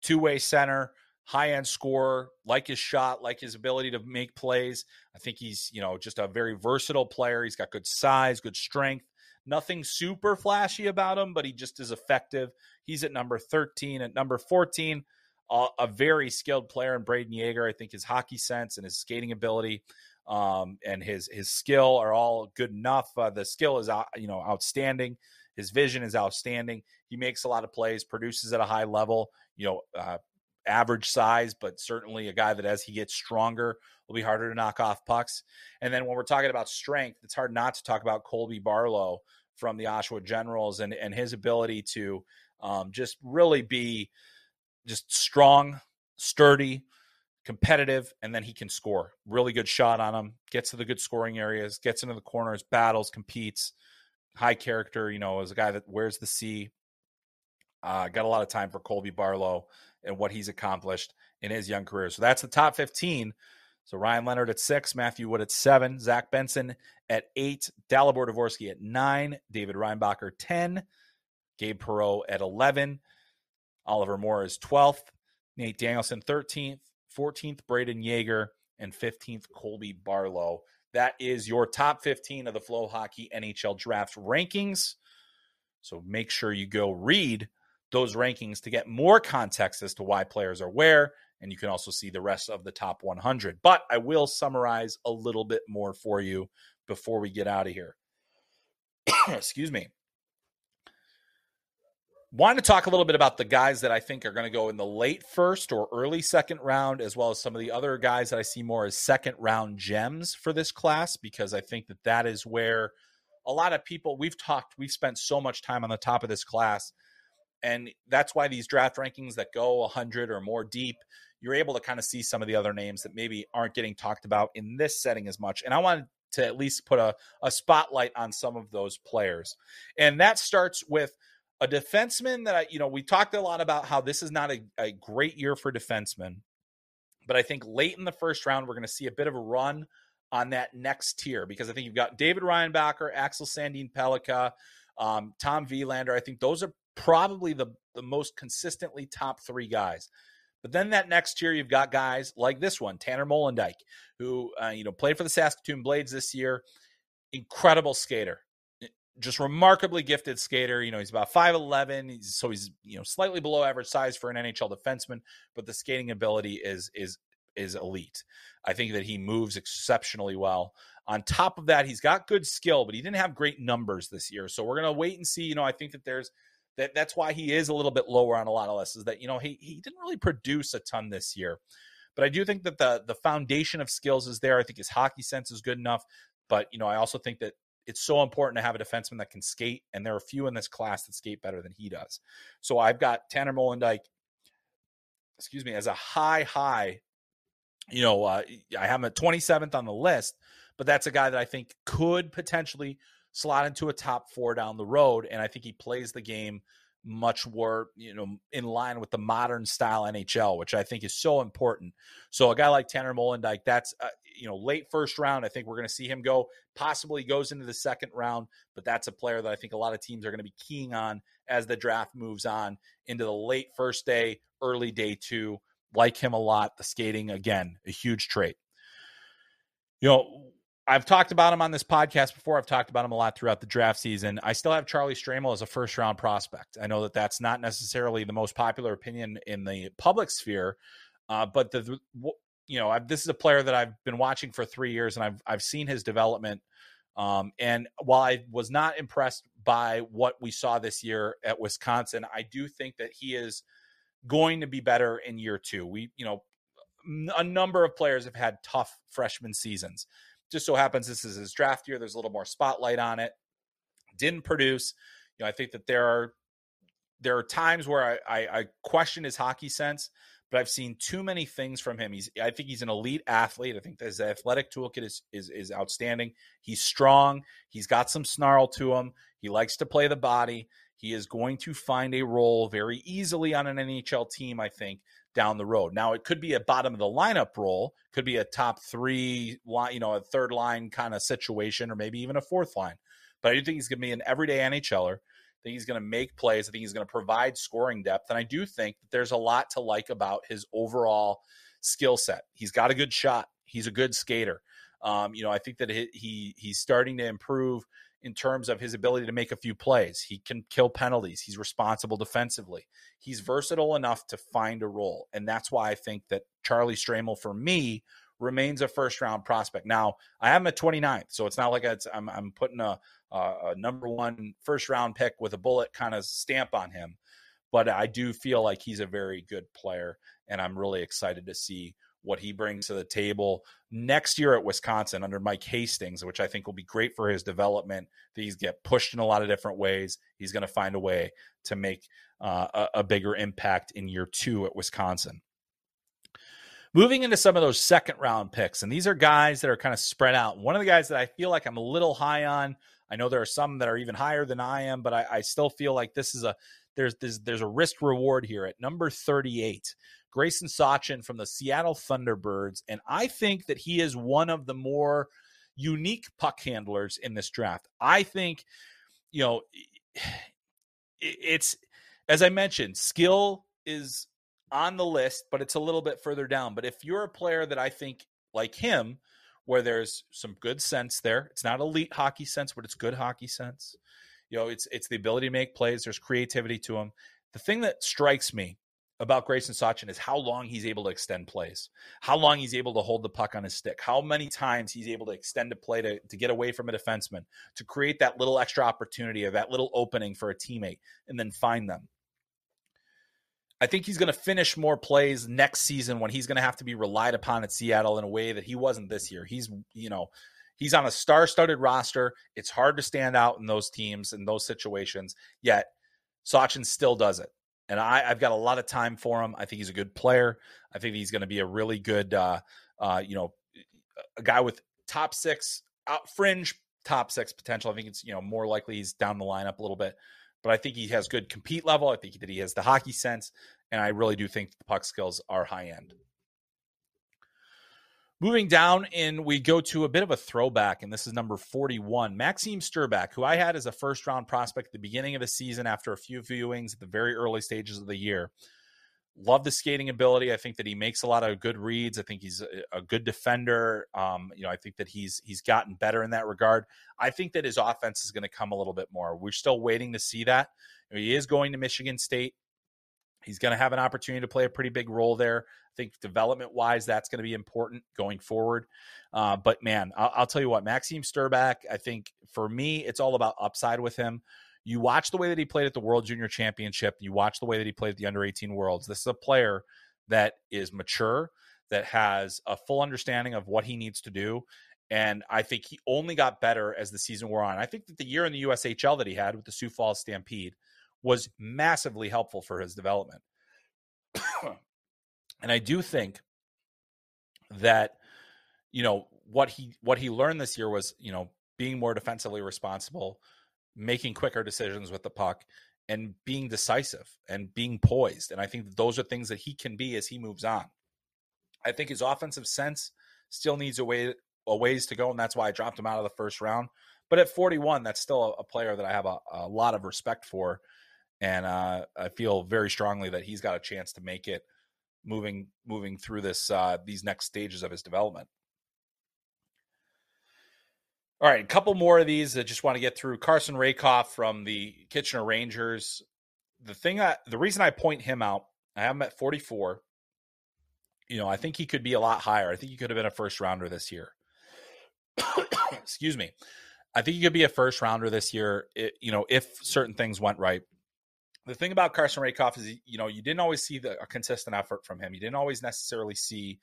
two way center, high end scorer, like his shot, like his ability to make plays. I think he's, you know, just a very versatile player. He's got good size, good strength. Nothing super flashy about him, but he just is effective. He's at number 13. At number 14, uh, a very skilled player in Brayden Yager. I think his hockey sense and his skating ability um, and his his skill are all good enough. Uh, the skill is out, you know outstanding. His vision is outstanding. He makes a lot of plays, produces at a high level. You know, uh, average size, but certainly a guy that as he gets stronger will be harder to knock off pucks. And then when we're talking about strength, it's hard not to talk about Colby Barlow from the Oshawa Generals and and his ability to um, just really be just strong, sturdy, competitive, and then he can score. Really good shot on him. Gets to the good scoring areas. Gets into the corners. Battles. Competes. High character. You know, as a guy that wears the C. Uh, got a lot of time for Colby Barlow and what he's accomplished in his young career. So that's the top 15. So Ryan Leonard at six, Matthew Wood at seven, Zach Benson at eight, Dalibor Dvorsky at nine, David Reinbacher 10, Gabe Perreault at 11, Oliver Moore is 12th, Nate Danielson 13th, 14th, Brayden Yager, and 15th, Colby Barlow. That is your top 15 of the FloHockey NHL Draft rankings. So make sure you go read those rankings to get more context as to why players are where. And you can also see the rest of the top 100. But I will summarize a little bit more for you before we get out of here. Excuse me. Want to talk a little bit about the guys that I think are going to go in the late first or early second round, as well as some of the other guys that I see more as second round gems for this class, because I think that that is where a lot of people we've talked, we've spent so much time on the top of this class and that's why these draft rankings that go 100 or more deep, you're able to kind of see some of the other names that maybe aren't getting talked about in this setting as much. And I wanted to at least put a, a spotlight on some of those players. And that starts with a defenseman that I, you know, we talked a lot about how this is not a, a great year for defensemen. But I think late in the first round, we're going to see a bit of a run on that next tier because I think you've got David Reinbacher, Axel Sandin Pellikka, um, Tom Willander. I think those are probably the, the most consistently top three guys. But then that next year, you've got guys like this one, Tanner Molendyk, who uh, you know played for the Saskatoon Blades this year. Incredible skater, just remarkably gifted skater. You know, he's about five eleven, he's, so he's you know slightly below average size for an NHL defenseman, but the skating ability is is is elite. I think that he moves exceptionally well. On top of that, he's got good skill, but he didn't have great numbers this year. So we're gonna wait and see. You know, I think that there's that that's why he is a little bit lower on a lot of lists. Is that you know he he didn't really produce a ton this year, But I do think that the the foundation of skills is there. I think his hockey sense is good enough. But you know, I also think that it's so important to have a defenseman that can skate, and there are a few in this class that skate better than he does. So I've got Tanner Molendyk, excuse me, as a high, high. You know, uh, I have him at 27th on the list, but that's a guy that I think could potentially slot into a top four down the road, and I think he plays the game much more, you know, in line with the modern style NHL, which I think is so important. So a guy like Tanner Molendyk, that's uh, you know late first round. I think we're going to see him go. Possibly goes into the second round, but that's a player that I think a lot of teams are going to be keying on as the draft moves on into the late first day, early day two. Like him a lot. The skating again, a huge trait. You know, I've talked about him on this podcast before. I've talked about him a lot throughout the draft season. I still have Charlie Stramel as a first round prospect. I know that that's not necessarily the most popular opinion in the public sphere, uh, but the you know I've, this is a player that I've been watching for three years, and I've I've seen his development. Um, and while I was not impressed by what we saw this year at Wisconsin, I do think that he is going to be better in year two. We you know a number of players have had tough freshman seasons just so happens this is his draft year. There's a little more spotlight on it. Didn't produce. You know, I think that there are there are times where I, I, I question his hockey sense, but I've seen too many things from him. He's I think he's an elite athlete. I think his athletic toolkit is is is outstanding. He's strong. He's got some snarl to him. He likes to play the body. He is going to find a role very easily on an NHL team, I think, down the road. Now, it could be a bottom of the lineup role, could be a top three line, you know, a third line kind of situation, or maybe even a fourth line. But I do think he's going to be an everyday NHLer. I think he's going to make plays. I think he's going to provide scoring depth. And I do think that there's a lot to like about his overall skill set. He's got a good shot. He's a good skater. Um, you know, I think that he, he he's starting to improve in terms of his ability to make a few plays. He can kill penalties. He's responsible defensively. He's versatile enough to find a role. And that's why I think that Charlie Stramel, for me, remains a first round prospect. Now, I have him at 29th, so it's not like I'm, I'm putting a, a number one first round pick with a bullet kind of stamp on him. But I do feel like he's a very good player, and I'm really excited to see what he brings to the table next year at Wisconsin under Mike Hastings, which I think will be great for his development. He's get pushed in a lot of different ways. He's going to find a way to make uh, a, a bigger impact in year two at Wisconsin. Moving into some of those second round picks, and these are guys that are kind of spread out. One of the guys that I feel like I'm a little high on. I know there are some that are even higher than I am, but I, I still feel like this is a there's there's there's a risk reward here at number 38. Gracyn Sawchyn from the Seattle Thunderbirds. And I think that he is one of the more unique puck handlers in this draft. I think, you know, it's, as I mentioned, skill is on the list, but it's a little bit further down. But if you're a player that I think like him, where there's some good sense there, it's not elite hockey sense, but it's good hockey sense. You know, it's it's the ability to make plays. There's creativity to him. The thing that strikes me about Gracyn Sawchyn is how long he's able to extend plays, how long he's able to hold the puck on his stick, how many times he's able to extend a play to, to get away from a defenseman, to create that little extra opportunity or that little opening for a teammate and then find them. I think he's going to finish more plays next season when he's going to have to be relied upon at Seattle in a way that he wasn't this year. He's, you know, he's on a star-studded roster. It's hard to stand out in those teams in those situations. Yet Sawchyn still does it and I, have got a lot of time for him. I think he's a good player. I think he's going to be a really good, uh, uh, you know, a guy with top six, out fringe top six potential. I think it's you know more likely he's down the lineup a little bit, but I think he has good compete level. I think that he has the hockey sense, and I really do think the puck skills are high end. Moving down, and we go to a bit of a throwback, and this is number 41. Maxim Strbak, who I had as a first round prospect at the beginning of the season after a few viewings at the very early stages of the year. Love the skating ability. I think that he makes a lot of good reads. I think he's a, a good defender. Um, you know, I think that he's he's gotten better in that regard. I think that his offense is going to come a little bit more. We're still waiting to see that. He is going to Michigan State. He's going to have an opportunity to play a pretty big role there. I think development wise, that's going to be important going forward. Uh, but man, I'll, I'll, tell you what, Maxim Strbak, I think for me, it's all about upside with him. You watch the way that he played at the World Junior Championship, you watch the way that he played at the Under 18 Worlds. This is a player that is mature, that has a full understanding of what he needs to do. And I think he only got better as the season wore on. I think that the year in the USHL that he had with the Sioux Falls Stampede was massively helpful for his development. and I do think that you know what he what he learned this year was you know being more defensively responsible, making quicker decisions with the puck, and being decisive and being poised. And I think those are things that he can be as he moves on. I think his offensive sense still needs a way a ways to go, and that's why I dropped him out of the first round. But at 41, that's still a, a player that I have a, a, lot of respect for, and uh, I feel very strongly that he's got a chance to make it moving moving through this uh, these next stages of his development. All right, a couple more of these. I just want to get through. Carson Rehkopf from the Kitchener Rangers. The thing, I, the reason I point him out, I have him at 44. You know, I think he could be a lot higher. I think he could have been a first rounder this year. Excuse me. I think he could be a first rounder this year. It, you know, if certain things went right. The thing about Carson Rehkopf is, you know, you didn't always see the, a consistent effort from him. You didn't always necessarily see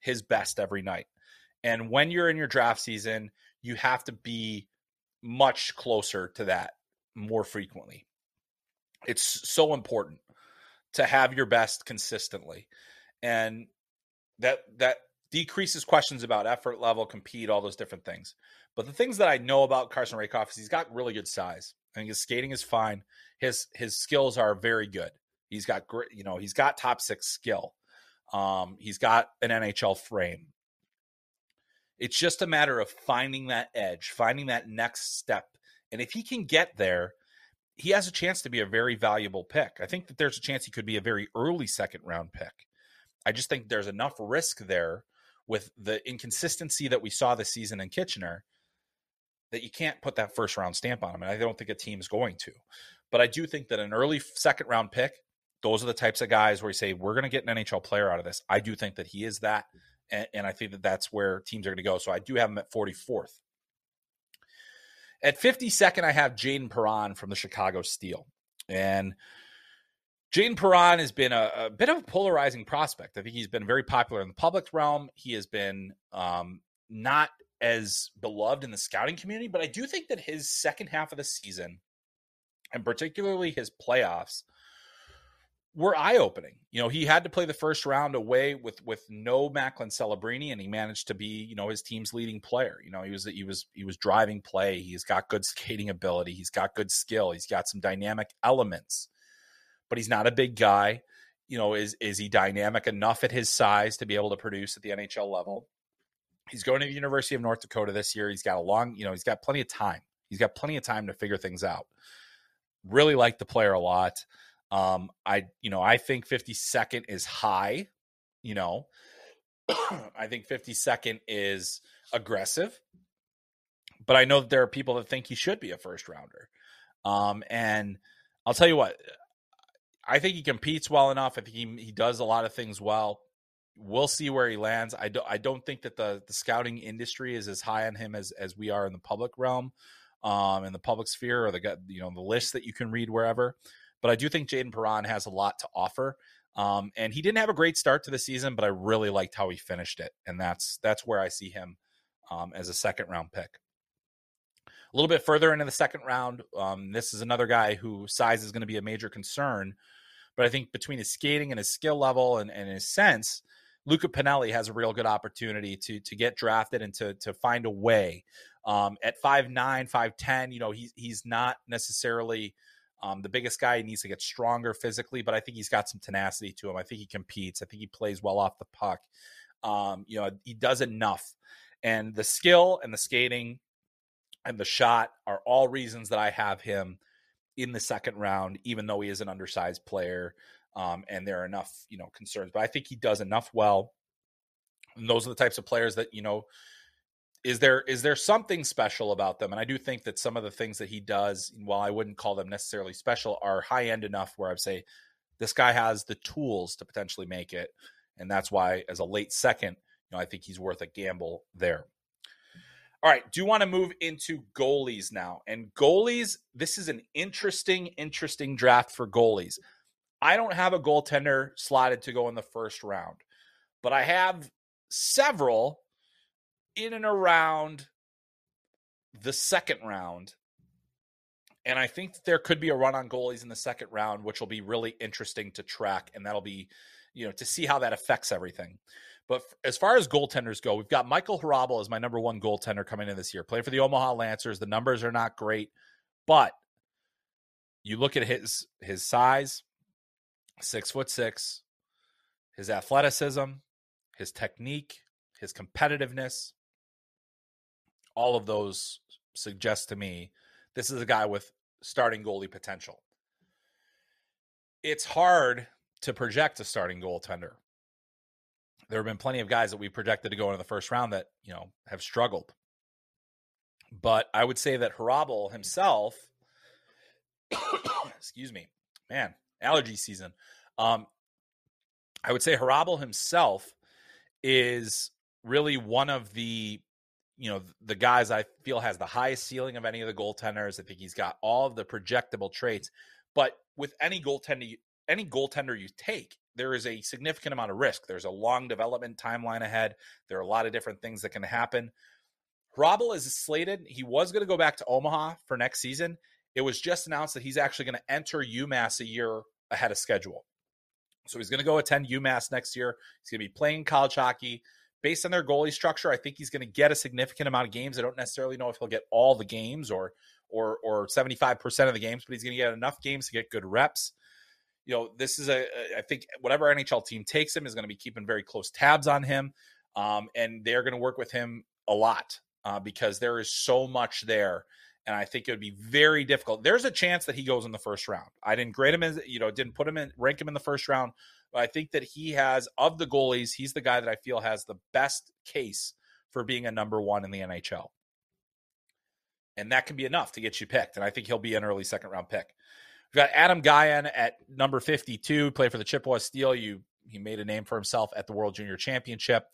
his best every night. And when you're in your draft season, you have to be much closer to that more frequently. It's so important to have your best consistently. And that that decreases questions about effort level, compete, all those different things. But the things that I know about Carson Rehkopf is he's got really good size. I think his skating is fine. His his skills are very good. He's got great, you know, he's got top six skill. Um, he's got an NHL frame. It's just a matter of finding that edge, finding that next step. And if he can get there, he has a chance to be a very valuable pick. I think that there's a chance he could be a very early second round pick. I just think there's enough risk there with the inconsistency that we saw this season in Kitchener that you can't put that first round stamp on him. And I don't think a team is going to. But I do think that an early second round pick, those are the types of guys where you say, we're going to get an NHL player out of this. I do think that he is that and, and I think that that's where teams are going to go. So I do have him at 44th. At 52nd, I have Jayden Perron from the Chicago Steel. And Jayden Perron has been a, a, bit of a polarizing prospect. I think he's been very popular in the public realm. He has been um, not as beloved in the scouting community, but I do think that his second half of the season, and particularly his playoffs, were eye opening. You know, he had to play the first round away with with no Macklin Celebrini, and he managed to be, you know, his team's leading player. You know, he was he was he was driving play. He's got good skating ability. He's got good skill. He's got some dynamic elements, but he's not a big guy. You know, is is he dynamic enough at his size to be able to produce at the NHL level? He's going to the University of North Dakota this year. He's got a long, you know, he's got plenty of time. He's got plenty of time to figure things out. Really like the player a lot. Um, I you know I think 52nd is high. You know, I think 52nd is aggressive, but I know that there are people that think he should be a first rounder. Um, and I'll tell you what, I think he competes well enough. I think he he does a lot of things well. We'll see where he lands. I don't I don't think that the the scouting industry is as high on him as as we are in the public realm, um, in the public sphere or the you know the list that you can read wherever. But I do think Jayden Perron has a lot to offer. Um, and he didn't have a great start to the season, but I really liked how he finished it, and that's that's where I see him um, as a second round pick. A little bit further into the second round, um, this is another guy who size is going to be a major concern, but I think between his skating and his skill level and, and his sense, Luca Pinelli has a real good opportunity to to get drafted and to to find a way. Um, at five nine, five ten, you know, he's he's not necessarily um, the biggest guy He needs to get stronger physically, but I think he's got some tenacity to him. I think he competes. I think he plays well off the puck. Um, you know, he does enough. And the skill and the skating and the shot are all reasons that I have him in the second round, even though he is an undersized player. Um, and there are enough, you know, concerns. But I think he does enough well. And those are the types of players that, you know, is there is there something special about them? And I do think that some of the things that he does, while I wouldn't call them necessarily special, are high end enough where I'd say this guy has the tools to potentially make it, and that's why as a late second, you know, I think he's worth a gamble there. All right, do you want to move into goalies now. And goalies, this is an interesting, interesting draft for goalies. I don't have a goaltender slotted to go in the first round, but I have several in and around the second round. And I think there could be a run on goalies in the second round, which will be really interesting to track. And that'll be, you know, to see how that affects everything. But as far as goaltenders go, we've got Michael Hrabal as my number one goaltender coming in this year. Playing for the Omaha Lancers. The numbers are not great, but you look at his his size, six foot six, his athleticism, his technique, his competitiveness, all of those suggest to me this is a guy with starting goalie potential. It's hard to project a starting goaltender there have been plenty of guys that we projected to go into the first round that you know have struggled. But I would say that Hrabal himself, excuse me, man, allergy season. Um, I would say Hrabal himself is really one of the you know the guys I feel has the highest ceiling of any of the goaltenders. I think he's got all of the projectable traits. But with any goaltender, any goaltender you take, there is a significant amount of risk. There's a long development timeline ahead. There are a lot of different things that can happen. Hrabal is slated. He was going to go back to Omaha for next season. It was just announced that he's actually going to enter UMass a year ahead of schedule. So he's going to go attend UMass next year. He's going to be playing college hockey. Based on their goalie structure, I think he's going to get a significant amount of games. I don't necessarily know if he'll get all the games or or or 75% of the games, but he's going to get enough games to get good reps you know, this is a, I think whatever NHL team takes him is going to be keeping very close tabs on him. Um, and they're going to work with him a lot uh, because there is so much there. And I think it would be very difficult. There's a chance that he goes in the first round. I didn't grade him as, you know, didn't put him in, rank him in the first round. But I think that he has, of the goalies, he's the guy that I feel has the best case for being a number one in the NHL. And that can be enough to get you picked. And I think he'll be an early second round pick. We've got Adam Gajan at number 52, play for the Chippewa Steel. You he made a name for himself at the World Junior Championship.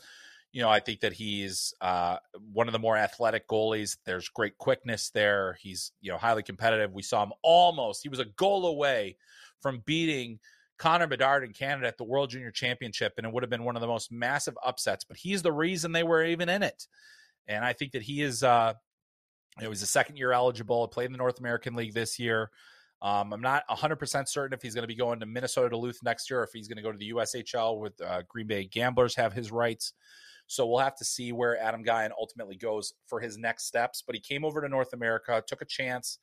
You know, I think that he's uh, one of the more athletic goalies. There's great quickness there. He's you know highly competitive. We saw him almost. He was a goal away from beating Connor Bedard in Canada at the World Junior Championship, and it would have been one of the most massive upsets. But he's the reason they were even in it. And I think that he is. Uh, it was a second year eligible. Played in the North American League this year. Um, I'm not 100% certain if he's going to be going to Minnesota Duluth next year if he's going to go to the USHL with uh, Green Bay Gamblers have his rights. So we'll have to see where Adam Gajan ultimately goes for his next steps. But he came over to North America, took a chance.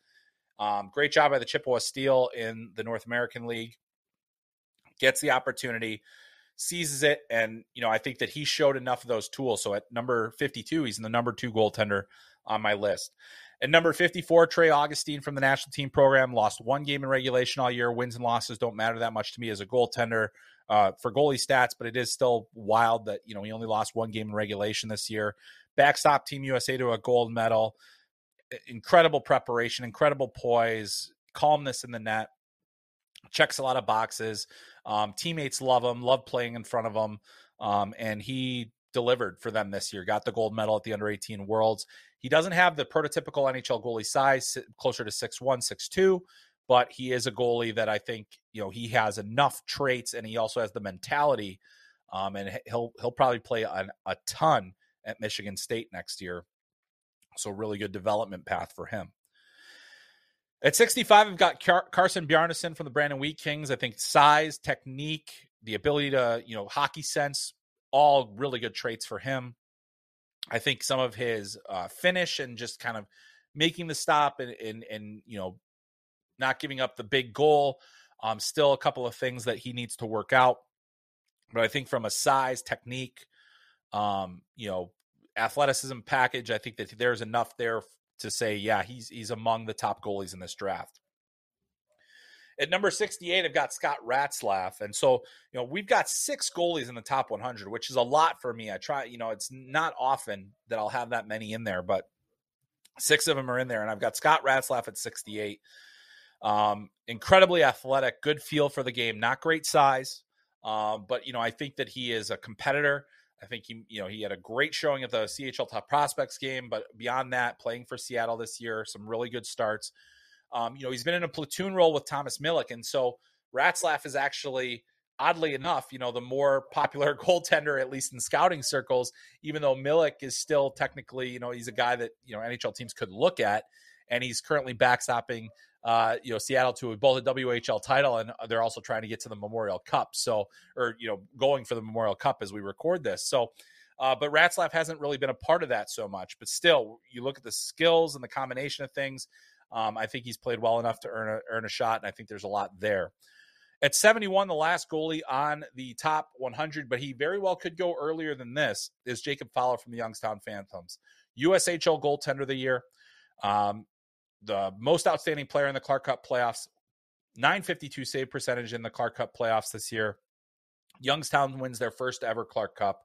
Um, great job by the Chippewa Steel in the North American League. Gets the opportunity, seizes it, and you know I think that he showed enough of those tools. So at number 52, he's in the number two goaltender on my list. At number 54, Trey Augustine from the national team program lost one game in regulation all year. Wins and losses don't matter that much to me as a goaltender uh, for goalie stats, but it is still wild that you know he only lost one game in regulation this year. Backstop Team USA to a gold medal. Incredible preparation, incredible poise, calmness in the net. Checks a lot of boxes. Um, teammates love him, love playing in front of him, um, and he delivered for them this year. Got the gold medal at the under 18 Worlds. He doesn't have the prototypical NHL goalie size, closer to six one, six two, but he is a goalie that I think you know he has enough traits, and he also has the mentality. Um, and he'll he'll probably play an, a ton at Michigan State next year. So really good development path for him. At 65, I've got Car- Carson Bjarnason from the Brandon Wheat Kings. I think size, technique, the ability to, you know, hockey sense, all really good traits for him. I think some of his uh, finish and just kind of making the stop and, and, and you know not giving up the big goal. Um, still a couple of things that he needs to work out, but I think from a size, technique, um, you know, athleticism package, I think that there's enough there to say, yeah, he's he's among the top goalies in this draft. At number 68, I've got Scott Ratzlaff. And so, you know, we've got six goalies in the top 100, which is a lot for me. I try, you know, it's not often that I'll have that many in there, but six of them are in there. And I've got Scott Ratzlaff at 68. Um, incredibly athletic, good feel for the game, not great size. Um, but, you know, I think that he is a competitor. I think he, you know, he had a great showing at the CHL Top Prospects game, but beyond that, playing for Seattle this year, some really good starts. Um, you know, he's been in a platoon role with Thomas Milic, and so Ratzlaff is actually oddly enough, you know, the more popular goaltender, at least in scouting circles, even though Milic is still technically, you know, he's a guy that, you know, NHL teams could look at. And he's currently backstopping, uh, you know, Seattle to both a WHL title and they're also trying to get to the Memorial Cup. So, or, you know, going for the Memorial Cup as we record this. So, uh, but Ratzlaff hasn't really been a part of that so much. But still, you look at the skills and the combination of things. Um, I think he's played well enough to earn a, earn a shot, and I think there's a lot there. At 71, the last goalie on the top 100, but he very well could go earlier than this, is Jacob Fowler from the Youngstown Phantoms. USHL goaltender of the year, um, the most outstanding player in the Clark Cup playoffs, 952 save percentage in the Clark Cup playoffs this year. Youngstown wins their first ever Clark Cup.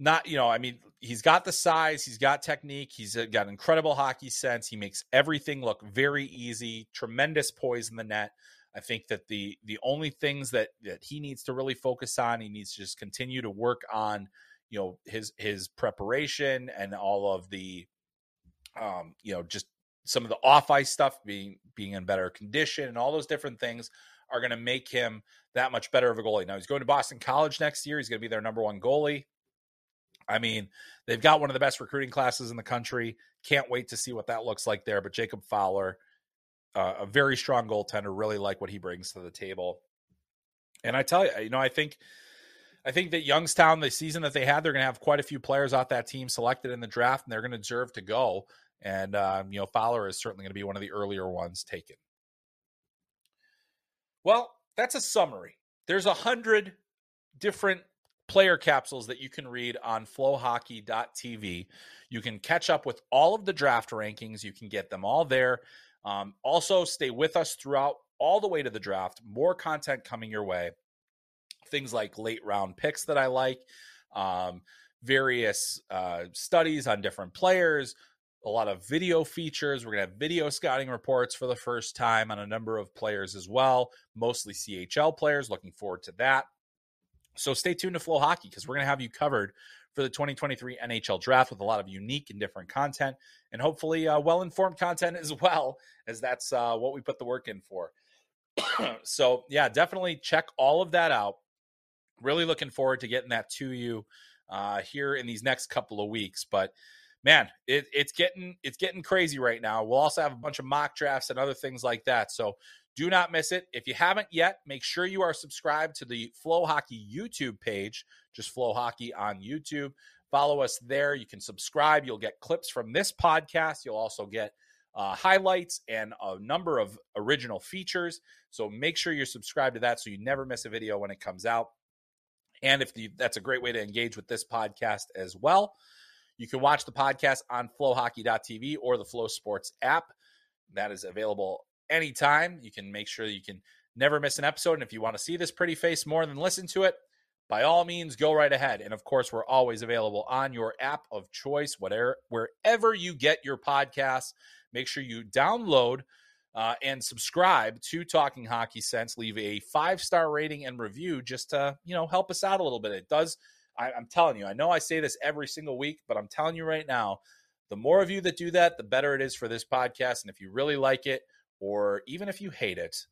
Not, you know, I mean, he's got the size, he's got technique, he's got incredible hockey sense. He makes everything look very easy, tremendous poise in the net. I think that the the only things that that he needs to really focus on, he needs to just continue to work on, you know, his his preparation and all of the, um, you know, just some of the off ice stuff, being being in better condition, and all those different things are going to make him that much better of a goalie. Now he's going to Boston College next year. He's going to be their number one goalie. I mean, they've got one of the best recruiting classes in the country. Can't wait to see what that looks like there. But Jacob Fowler, uh, a very strong goaltender. Really like what he brings to the table. And I tell you, you know, I think, I think that Youngstown, the season that they had, they're going to have quite a few players off that team selected in the draft, and they're going to deserve to go. And um, you know, Fowler is certainly going to be one of the earlier ones taken. Well, that's a summary. There's a hundred different player capsules that you can read on flohockey.tv. You can catch up with all of the draft rankings. You can get them all there. Um, also, stay with us throughout all the way to the draft. More content coming your way. Things like late round picks that I like, um, various uh, studies on different players, a lot of video features. We're going to have video scouting reports for the first time on a number of players as well, mostly CHL players. Looking forward to that. So stay tuned to FloHockey because we're going to have you covered for the 2023 NHL draft with a lot of unique and different content and hopefully uh, well informed content as well, as that's uh, what we put the work in for. so, yeah, definitely check all of that out. Really looking forward to getting that to you uh, here in these next couple of weeks. But man, it, it's getting it's getting crazy right now. We'll also have a bunch of mock drafts and other things like that. So do not miss it. If you haven't yet, make sure you are subscribed to the FloHockey YouTube page, just FloHockey on YouTube. Follow us there. You can subscribe. You'll get clips from this podcast. You'll also get uh, highlights and a number of original features. So make sure you're subscribed to that so you never miss a video when it comes out. And if the, that's a great way to engage with this podcast as well. You can watch the podcast on flohockey.tv or the FloSports app. That is available anytime. You can make sure you can never miss an episode. And if you want to see this pretty face more than listen to it, by all means, go right ahead. And of course, we're always available on your app of choice, whatever, wherever you get your podcasts. Make sure you download uh, and subscribe to Talking Hockey Sense. Leave a five star rating and review just to you know help us out a little bit. It does. I, I'm telling you. I know I say this every single week, but I'm telling you right now, the more of you that do that, the better it is for this podcast. And if you really like it, or even if you hate it,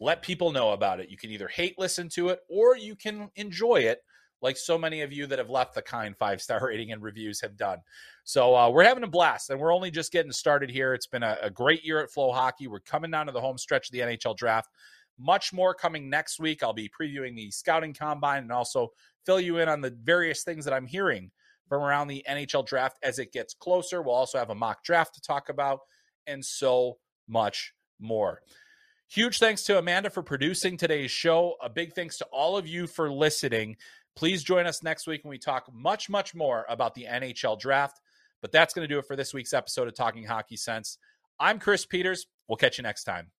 let people know about it. You can either hate listen to it or you can enjoy it, like so many of you that have left the kind five star rating and reviews have done. So uh, we're having a blast, and we're only just getting started here. It's been a, a great year at FloHockey. We're coming down to the home stretch of the NHL draft. Much more coming next week. I'll be previewing the scouting combine and also fill you in on the various things that I'm hearing from around the NHL draft as it gets closer. We'll also have a mock draft to talk about, and so much more. Huge thanks to Amanda for producing today's show. A big thanks to all of you for listening. Please join us next week when we talk much, much more about the NHL draft. But that's going to do it for this week's episode of Talking Hockey Sense. I'm Chris Peters. We'll catch you next time.